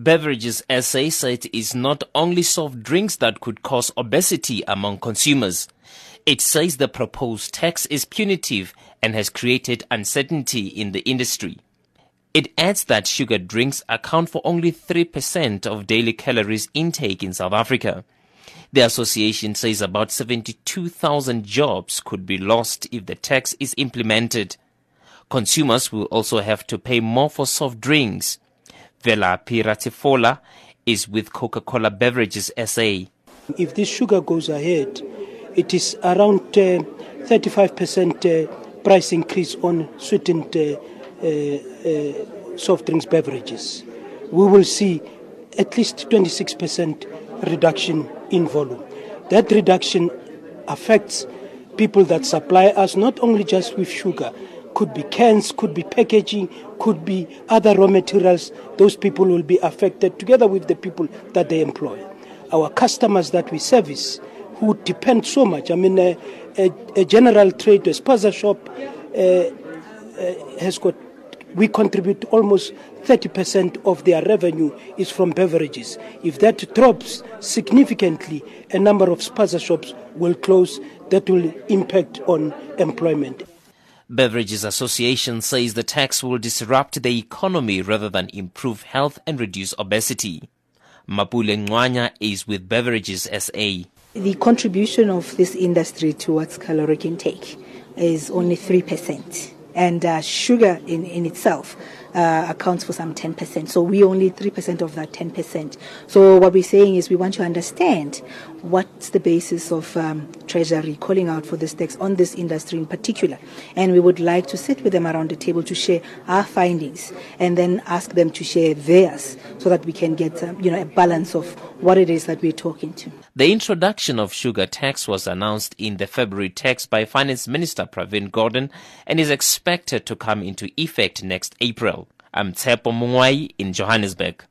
Beverages SA said it is not only soft drinks that could cause obesity among consumers. It says the proposed tax is punitive and has created uncertainty in the industry. It adds that sugar drinks account for only 3% of daily calories intake in South Africa. The association says about 72,000 jobs could be lost if the tax is implemented. Consumers will also have to pay more for soft drinks. Velaphi Ratshefola is with Coca-Cola Beverages SA. If this sugar goes ahead, it is around uh, 35% uh, price increase on sweetened uh, uh, uh, soft drinks beverages. We will see at least 26% reduction in volume. That reduction affects people that supply us not only just with sugar, could be cans, could be packaging, could be other raw materials. Those people will be affected together with the people that they employ. Our customers that we service, who depend so much. I mean, a, a, a general trade, a spaza shop, uh, uh, has got. We contribute almost 30% of their revenue is from beverages. If that drops significantly, a number of spaza shops will close. That will impact on employment. Beverages Association says the tax will disrupt the economy rather than improve health and reduce obesity. Mapule Ncanywa is with Beverages SA. The contribution of this industry towards caloric intake is only 3%. And uh, sugar in, in itself uh, accounts for some 10%. So we only 3% of that 10%. So what we're saying is we want to understand what's the basis of um, Treasury calling out for this tax on this industry in particular. And we would like to sit with them around the table to share our findings and then ask them to share theirs so that we can get um, you know, a balance of what it is that we're talking to. The introduction of sugar tax was announced in the February text by Finance Minister Pravin Gordhan and is expected to come into effect next April. I'm Tshepo Mongoai in Johannesburg.